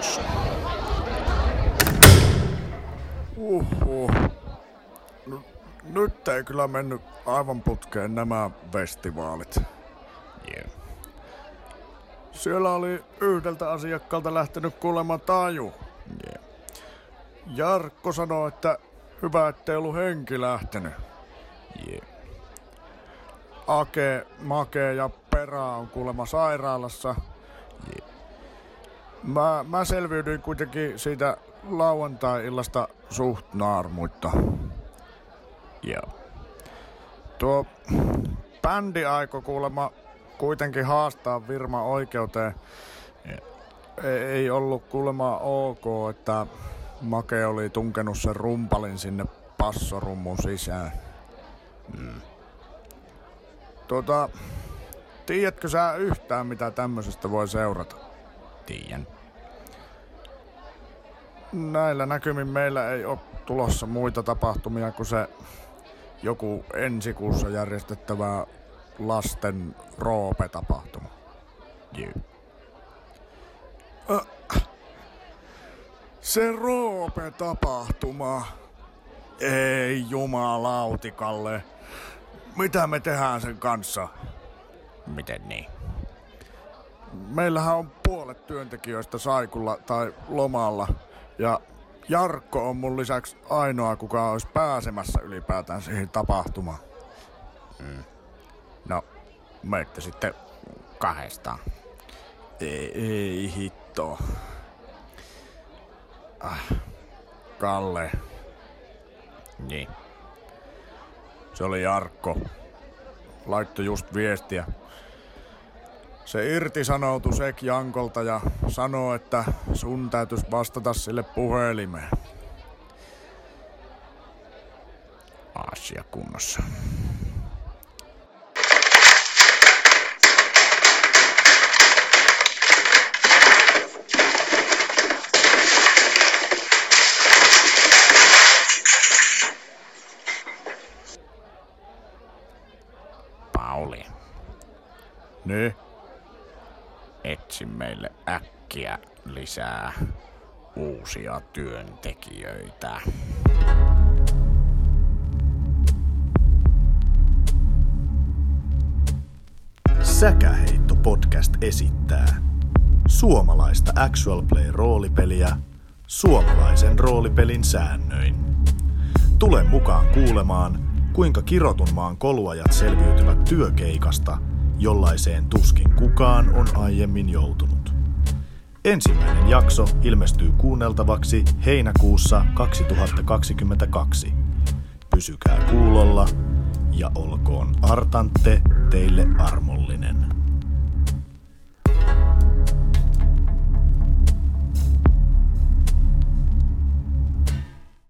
kunnossa. Uhuh. No, nyt ei kyllä mennyt aivan putkeen nämä festivaalit. Yeah. Siellä oli yhdeltä asiakkaalta lähtenyt kuulemma taju. Yeah. Jarkko sanoi, että hyvä, ettei ollut henki lähtenyt. Yeah. Ake, Make ja Perä on kuulemma sairaalassa. Mä, mä selviydyin kuitenkin siitä lauantai-illasta suht naarmuitta. Joo. Tuo bändi aiko kuulemma kuitenkin haastaa Virma oikeuteen. Ei, ei ollut kuulemma ok, että Make oli tunkenut sen rumpalin sinne passorummun sisään. Mm. Tuota, tiedätkö sä yhtään mitä tämmöisestä voi seurata? Tiedän. Näillä näkymin meillä ei ole tulossa muita tapahtumia kuin se joku ensi kuussa järjestettävä lasten roope-tapahtuma. Yeah. Se roope-tapahtuma. Ei jumalautikalle. Mitä me tehdään sen kanssa? Miten niin? Meillähän on puolet työntekijöistä saikulla tai lomalla. Ja Jarkko on mun lisäksi ainoa, kuka olisi pääsemässä ylipäätään siihen tapahtumaan. No, menette sitten kahdestaan. Ei, ei hitto. Ah, Kalle, Niin. se oli Jarkko. Laittoi just viestiä. Se irtisanoutui Sek Jankolta ja sanoi, että sun täytyisi vastata sille puhelimeen. Asia kunnossa. Pauli, Niin? Etsi meille äkkiä lisää uusia työntekijöitä. Säkäheitto podcast esittää suomalaista actual play roolipeliä suomalaisen roolipelin säännöin. Tule mukaan kuulemaan, kuinka kirotun maan koluajat selviytyvät työkeikasta, jollaiseen tuskin kukaan on aiemmin joutunut. Ensimmäinen jakso ilmestyy kuunneltavaksi heinäkuussa 2022. Pysykää kuulolla ja olkoon Artante teille armollinen.